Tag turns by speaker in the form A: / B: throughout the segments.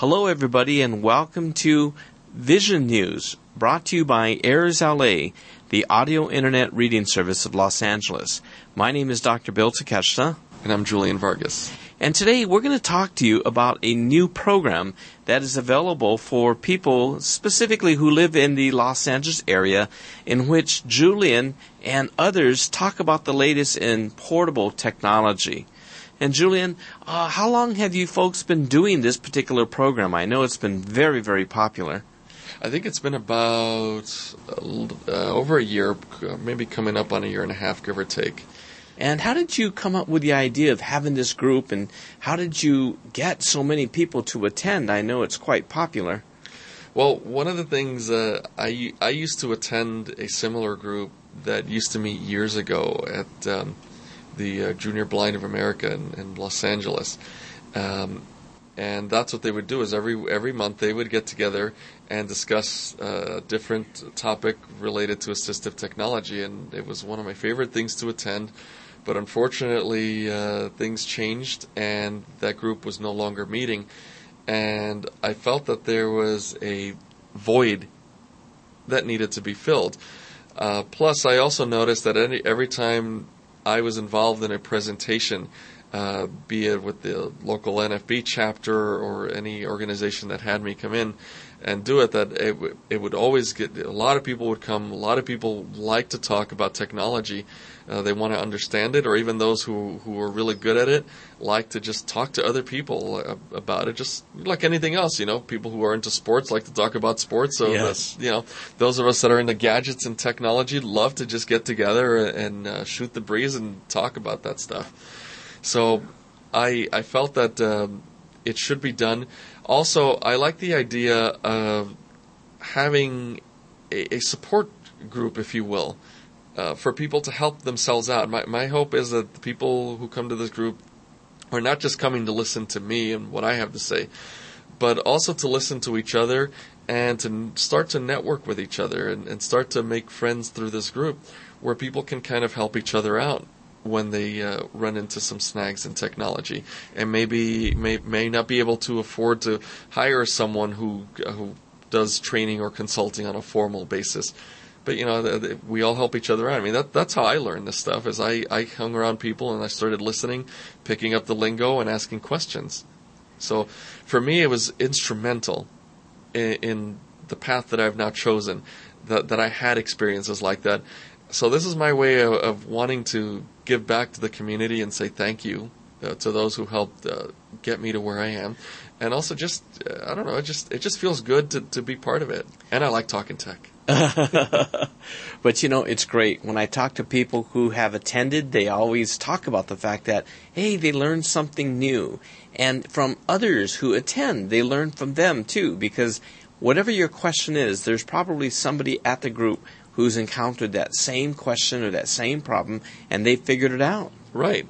A: Hello, everybody, and welcome to Vision News, brought to you by Airs LA, the audio internet reading service of Los Angeles. My name is Dr. Bill Takeshita.
B: And I'm Julian Vargas.
A: And today we're going to talk to you about a new program that is available for people specifically who live in the Los Angeles area in which Julian and others talk about the latest in portable technology. And Julian, uh, how long have you folks been doing this particular program? I know it's been very, very popular.
B: I think it's been about uh, over a year, maybe coming up on a year and a half, give or take.
A: And how did you come up with the idea of having this group, and how did you get so many people to attend? I know it's quite popular.
B: Well, one of the things uh, I I used to attend a similar group that used to meet years ago at um, the uh, Junior Blind of America in, in Los Angeles. Um, and that's what they would do is every every month they would get together and discuss uh, a different topic related to assistive technology. And it was one of my favorite things to attend. But unfortunately uh, things changed and that group was no longer meeting. And I felt that there was a void that needed to be filled. Uh, plus I also noticed that any, every time I was involved in a presentation, uh, be it with the local NFB chapter or any organization that had me come in and do it, that it, w- it would always get a lot of people would come. A lot of people like to talk about technology. Uh, they want to understand it, or even those who who are really good at it like to just talk to other people uh, about it. Just like anything else, you know, people who are into sports like to talk about sports. So
A: yes.
B: you know, those of us that are into gadgets and technology love to just get together and uh, shoot the breeze and talk about that stuff. So I I felt that um, it should be done. Also, I like the idea of having a, a support group, if you will, uh, for people to help themselves out. My my hope is that the people who come to this group are not just coming to listen to me and what I have to say, but also to listen to each other and to start to network with each other and, and start to make friends through this group where people can kind of help each other out when they uh, run into some snags in technology and maybe may may not be able to afford to hire someone who who does training or consulting on a formal basis. But you know, the, the, we all help each other out. I mean, that that's how I learned this stuff. Is I I hung around people and I started listening, picking up the lingo, and asking questions. So, for me, it was instrumental in, in the path that I've now chosen. That that I had experiences like that, so this is my way of, of, wanting to give back to the community and say thank you uh, to those who helped uh, get me to where I am, and also just uh, I don't know, it just it just feels good to to be part of it, and I like talking tech.
A: but you know, it's great when I talk to people who have attended. They always talk about the fact that hey, they learned something new, and from others who attend, they learn from them too because. Whatever your question is, there's probably somebody at the group who's encountered that same question or that same problem and they figured it out.
B: Right.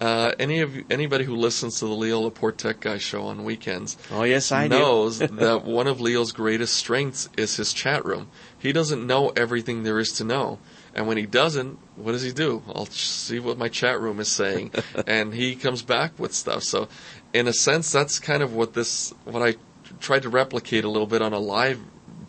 B: Uh, any of anybody who listens to the Leo Laporte Tech Guy show on weekends,
A: oh yes, I
B: knows that one of Leo's greatest strengths is his chat room. He doesn't know everything there is to know, and when he doesn't, what does he do? I'll see what my chat room is saying, and he comes back with stuff. So, in a sense, that's kind of what this what I tried to replicate a little bit on a live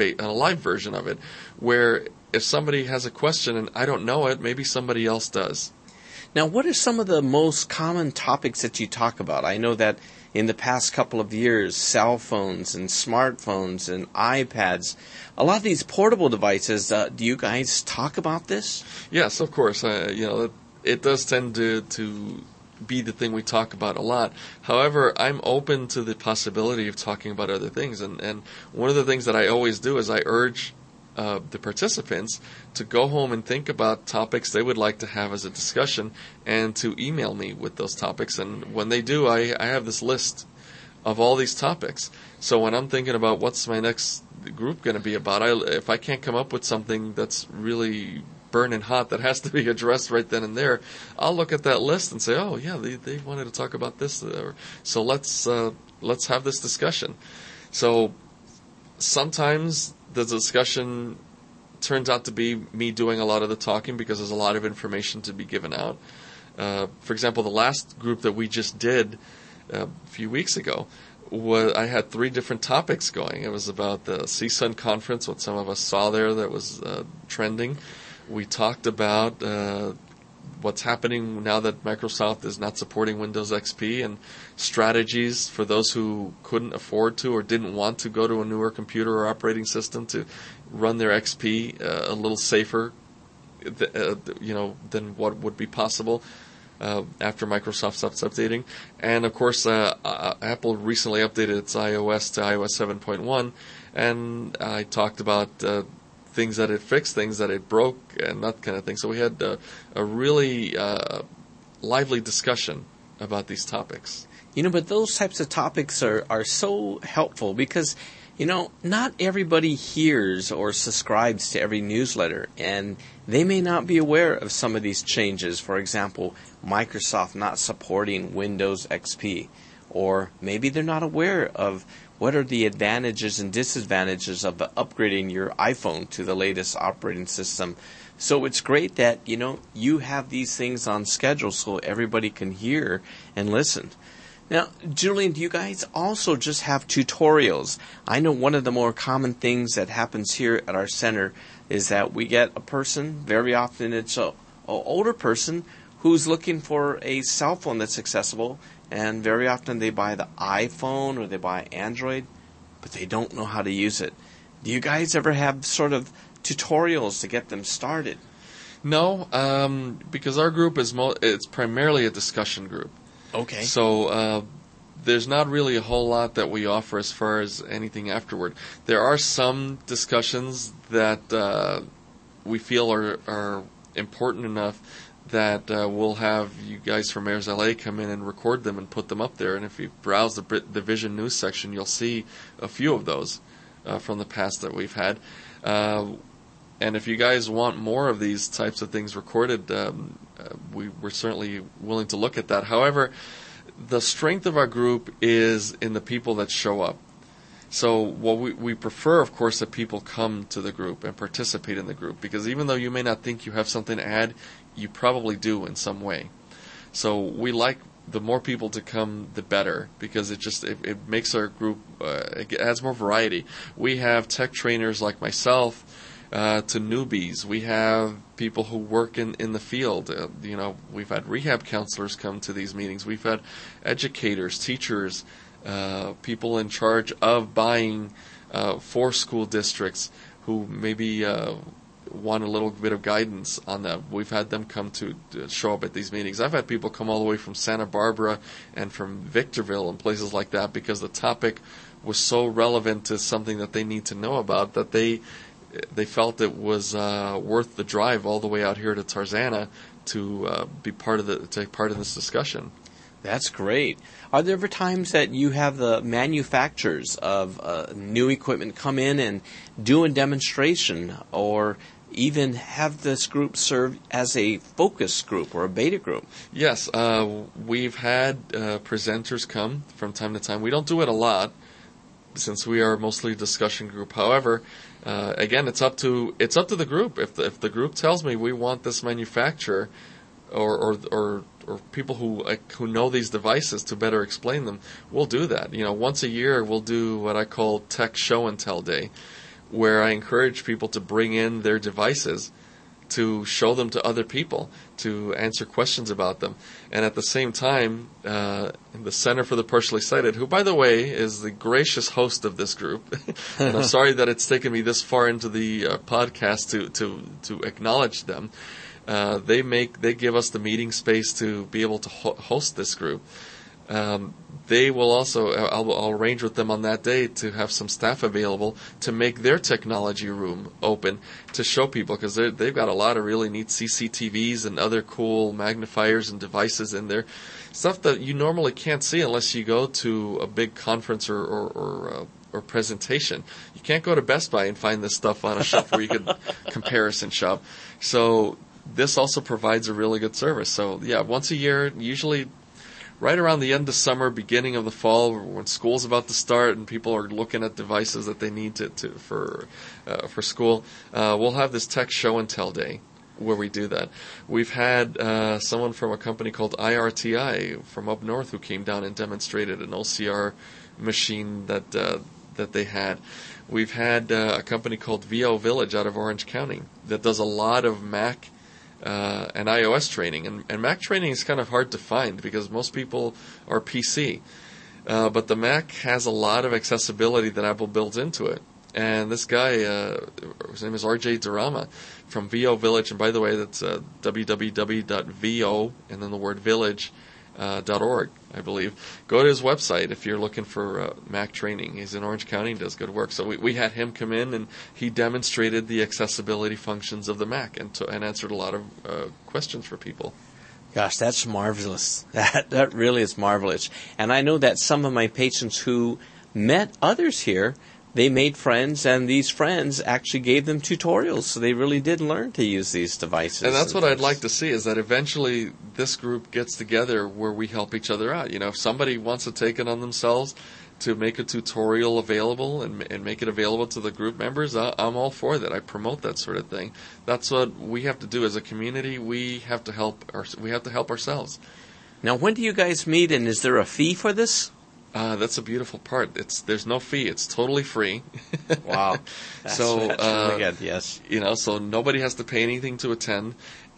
B: on a live version of it, where if somebody has a question and I don't know it, maybe somebody else does.
A: Now, what are some of the most common topics that you talk about? I know that in the past couple of years, cell phones and smartphones and iPads, a lot of these portable devices, uh, do you guys talk about this?
B: Yes, of course. Uh, you know, it, it does tend to, to be the thing we talk about a lot. However, I'm open to the possibility of talking about other things. And, and one of the things that I always do is I urge uh, the participants to go home and think about topics they would like to have as a discussion and to email me with those topics. And when they do, I, I have this list of all these topics. So when I'm thinking about what's my next group going to be about, I, if I can't come up with something that's really burning hot that has to be addressed right then and there, I'll look at that list and say, oh yeah, they, they wanted to talk about this, so let's uh, let's have this discussion. So sometimes the discussion turns out to be me doing a lot of the talking because there's a lot of information to be given out. Uh, for example, the last group that we just did uh, a few weeks ago, was I had three different topics going. It was about the CSUN conference, what some of us saw there that was uh, trending. We talked about uh, what's happening now that Microsoft is not supporting Windows XP and strategies for those who couldn't afford to or didn't want to go to a newer computer or operating system to run their XP uh, a little safer, uh, you know, than what would be possible. Uh, after Microsoft stops updating, and of course, uh, uh, Apple recently updated its iOS to iOS 7.1, and I talked about uh, things that it fixed, things that it broke, and that kind of thing. So we had uh, a really uh, lively discussion about these topics.
A: You know, but those types of topics are, are so helpful because, you know, not everybody hears or subscribes to every newsletter, and they may not be aware of some of these changes. For example, Microsoft not supporting Windows XP, or maybe they're not aware of what are the advantages and disadvantages of upgrading your iPhone to the latest operating system. So it's great that, you know, you have these things on schedule so everybody can hear and listen. Now, Julian, do you guys also just have tutorials? I know one of the more common things that happens here at our center is that we get a person, very often it's a, a older person who's looking for a cell phone that's accessible and very often they buy the iPhone or they buy Android, but they don't know how to use it. Do you guys ever have sort of tutorials to get them started?
B: No, um, because our group is mo- it's primarily a discussion group.
A: Okay.
B: So uh, there's not really a whole lot that we offer as far as anything afterward. There are some discussions that uh, we feel are are important enough that uh, we'll have you guys from Airs LA come in and record them and put them up there. And if you browse the Brit- the Vision News section, you'll see a few of those uh, from the past that we've had. Uh, and if you guys want more of these types of things recorded, um, uh, we, we're certainly willing to look at that. However, the strength of our group is in the people that show up. So what we, we prefer, of course, that people come to the group and participate in the group because even though you may not think you have something to add, you probably do in some way. So we like the more people to come, the better because it just it, it makes our group uh, it adds more variety. We have tech trainers like myself. Uh, to newbies, we have people who work in, in the field. Uh, you know, we've had rehab counselors come to these meetings. We've had educators, teachers, uh, people in charge of buying uh, for school districts who maybe uh, want a little bit of guidance on that. We've had them come to, to, show up at these meetings. I've had people come all the way from Santa Barbara and from Victorville and places like that because the topic was so relevant to something that they need to know about that they they felt it was uh, worth the drive all the way out here to Tarzana to uh, be part of the take part in this discussion.
A: That's great. Are there ever times that you have the manufacturers of uh, new equipment come in and do a demonstration or even have this group serve as a focus group or a beta group?
B: Yes, uh, we've had uh, presenters come from time to time. We don't do it a lot since we are mostly a discussion group. However, uh, again, it's up to it's up to the group. If the, if the group tells me we want this manufacturer or or, or or people who who know these devices to better explain them, we'll do that. You know, once a year we'll do what I call tech show and tell day, where I encourage people to bring in their devices to show them to other people, to answer questions about them. And at the same time, uh, the Center for the Partially Sighted, who, by the way, is the gracious host of this group, and I'm sorry that it's taken me this far into the uh, podcast to, to, to acknowledge them. Uh, they make they give us the meeting space to be able to ho- host this group. Um, they will also I'll, I'll, arrange with them on that day to have some staff available to make their technology room open to show people because they've got a lot of really neat CCTVs and other cool magnifiers and devices in there, stuff that you normally can't see unless you go to a big conference or or, or, uh, or presentation. You can't go to Best Buy and find this stuff on a shelf where you can comparison shop. So this also provides a really good service. So yeah, once a year, usually right around the end of summer, beginning of the fall, when school's about to start and people are looking at devices that they need to, to for uh, for school, uh, we'll have this tech show and tell day where we do that. We've had uh, someone from a company called IRTI from up north who came down and demonstrated an OCR machine that uh, that they had. We've had uh, a company called VO Village out of Orange County that does a lot of Mac uh, and iOS training. And, and, Mac training is kind of hard to find because most people are PC. Uh, but the Mac has a lot of accessibility that Apple built into it. And this guy, uh, his name is RJ Durama from VO Village. And by the way, that's uh, www.vo and then the word village uh, .org, I believe. Go to his website if you're looking for uh, Mac training. He's in Orange County and does good work. So we, we had him come in and he demonstrated the accessibility functions of the Mac and, to, and answered a lot of uh, questions for people.
A: Gosh, that's marvelous. That that really is marvelous. And I know that some of my patients who met others here they made friends, and these friends actually gave them tutorials, so they really did learn to use these devices.
B: And that's and what I'd like to see is that eventually this group gets together where we help each other out. You know, if somebody wants to take it on themselves to make a tutorial available and, and make it available to the group members, I, I'm all for that. I promote that sort of thing. That's what we have to do as a community. We have to help. Our, we have to help ourselves.
A: Now, when do you guys meet, and is there a fee for this?
B: Uh, that's a beautiful part. It's there's no fee. It's totally free.
A: wow.
B: That's, so
A: that's
B: uh,
A: really good. Yes.
B: You know, so nobody has to pay anything to attend.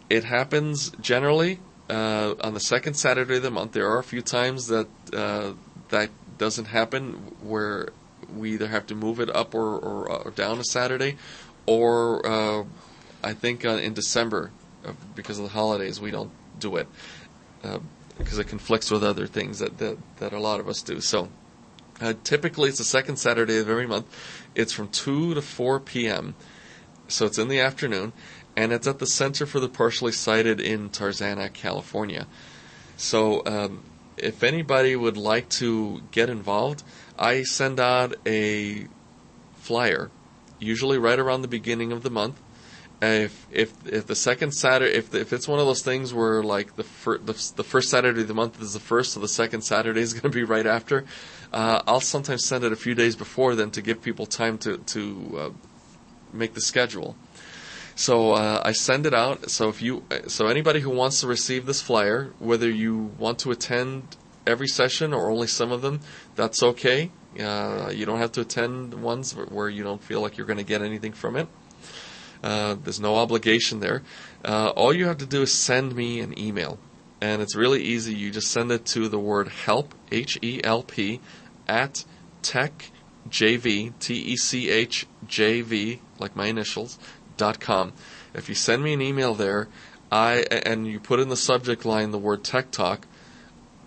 B: It happens generally uh, on the second Saturday of the month. There are a few times that uh, that doesn't happen where we either have to move it up or, or, or down a Saturday, or uh, I think uh, in December because of the holidays we don't do it because it conflicts with other things that, that, that a lot of us do. So uh, typically it's the second Saturday of every month. It's from 2 to 4 p.m. So it's in the afternoon, and it's at the Center for the Partially Sighted in Tarzana, California. So um, if anybody would like to get involved, I send out a flyer, usually right around the beginning of the month, if if if the second Saturday if if it's one of those things where like the fir- the, the first Saturday of the month is the first, so the second Saturday is going to be right after, uh, I'll sometimes send it a few days before then to give people time to to uh, make the schedule. So uh, I send it out. So if you so anybody who wants to receive this flyer, whether you want to attend every session or only some of them, that's okay. Uh, you don't have to attend ones where you don't feel like you're going to get anything from it. Uh, there's no obligation there. Uh, all you have to do is send me an email. And it's really easy. You just send it to the word help, H E L P, at techjv, T E C H J V, like my initials, dot com. If you send me an email there, I and you put in the subject line the word Tech Talk,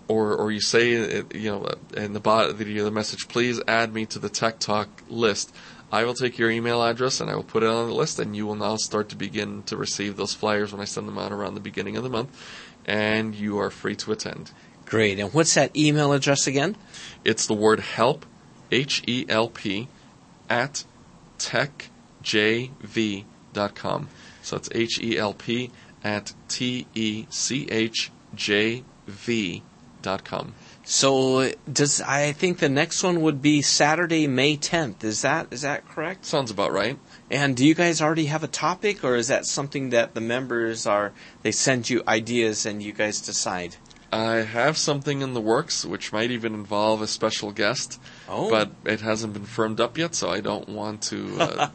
B: or or you say you know in the body the message, please add me to the Tech Talk list. I will take your email address and I will put it on the list, and you will now start to begin to receive those flyers when I send them out around the beginning of the month, and you are free to attend.
A: Great. And what's that email address again?
B: It's the word help, H E L P, at techjv.com. So it's H E L P at T E C H J V dot com.
A: So does I think the next one would be Saturday, May 10th. Is that is that correct?
B: Sounds about right.
A: And do you guys already have a topic or is that something that the members are they send you ideas and you guys decide?
B: I have something in the works which might even involve a special guest. Oh. But it hasn't been firmed up yet, so I don't want to uh,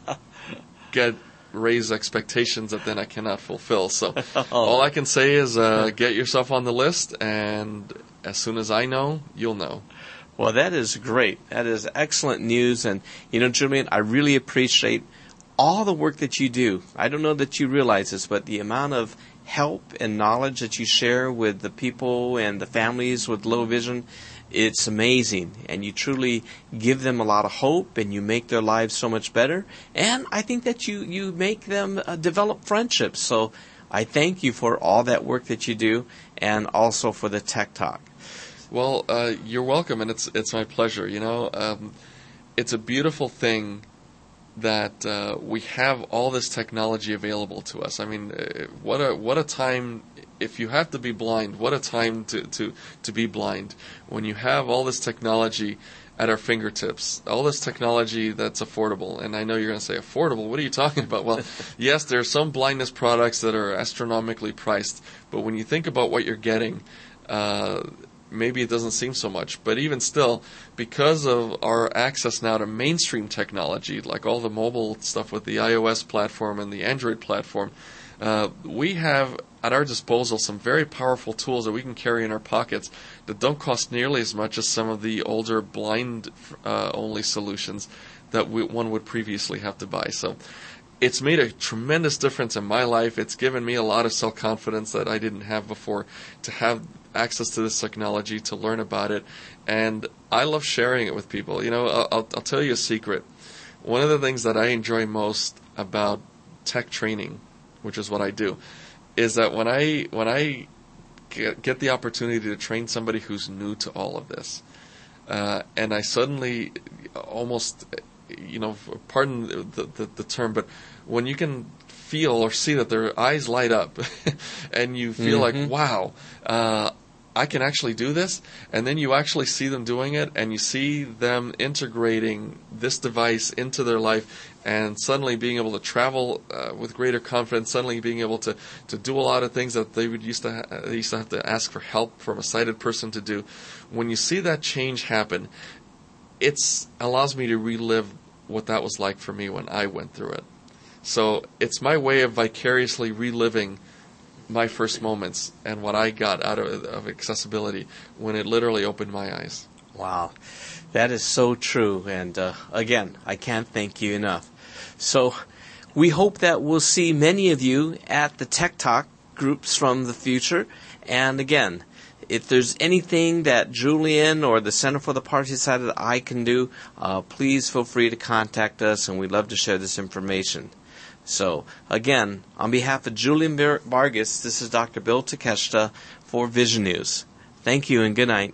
B: get raise expectations that then I cannot fulfill. So oh. all I can say is uh, get yourself on the list and as soon as I know, you'll know.
A: Well, that is great. That is excellent news. And, you know, Julian, I really appreciate all the work that you do. I don't know that you realize this, but the amount of help and knowledge that you share with the people and the families with low vision, it's amazing. And you truly give them a lot of hope and you make their lives so much better. And I think that you, you make them uh, develop friendships. So I thank you for all that work that you do and also for the Tech Talk.
B: Well, uh, you're welcome, and it's it's my pleasure. You know, um, it's a beautiful thing that uh, we have all this technology available to us. I mean, uh, what a what a time! If you have to be blind, what a time to to to be blind when you have all this technology at our fingertips. All this technology that's affordable. And I know you're going to say affordable. What are you talking about? Well, yes, there are some blindness products that are astronomically priced, but when you think about what you're getting, uh, maybe it doesn't seem so much. But even still, because of our access now to mainstream technology, like all the mobile stuff with the iOS platform and the Android platform, uh, we have at our disposal some very powerful tools that we can carry in our pockets that don't cost nearly as much as some of the older blind uh, only solutions that we, one would previously have to buy. So it's made a tremendous difference in my life. It's given me a lot of self confidence that I didn't have before to have access to this technology, to learn about it, and I love sharing it with people. You know, I'll, I'll tell you a secret. One of the things that I enjoy most about tech training, which is what I do, is that when I when I get, get the opportunity to train somebody who's new to all of this, uh, and I suddenly almost, you know, pardon the, the, the term, but when you can feel or see that their eyes light up and you feel mm-hmm. like, wow, uh, I can actually do this. And then you actually see them doing it and you see them integrating this device into their life and suddenly being able to travel uh, with greater confidence, suddenly being able to, to do a lot of things that they would used to ha- they used to have to ask for help from a sighted person to do. When you see that change happen, it allows me to relive what that was like for me when I went through it. So it's my way of vicariously reliving my first moments and what I got out of, of accessibility when it literally opened my eyes.
A: Wow. That is so true. And uh, again, I can't thank you enough. So we hope that we'll see many of you at the Tech Talk groups from the future. And again, if there's anything that Julian or the Center for the Farsighted I can do, uh, please feel free to contact us, and we'd love to share this information. So, again, on behalf of Julian Vargas, this is Dr. Bill Takeshita for Vision News. Thank you and good night.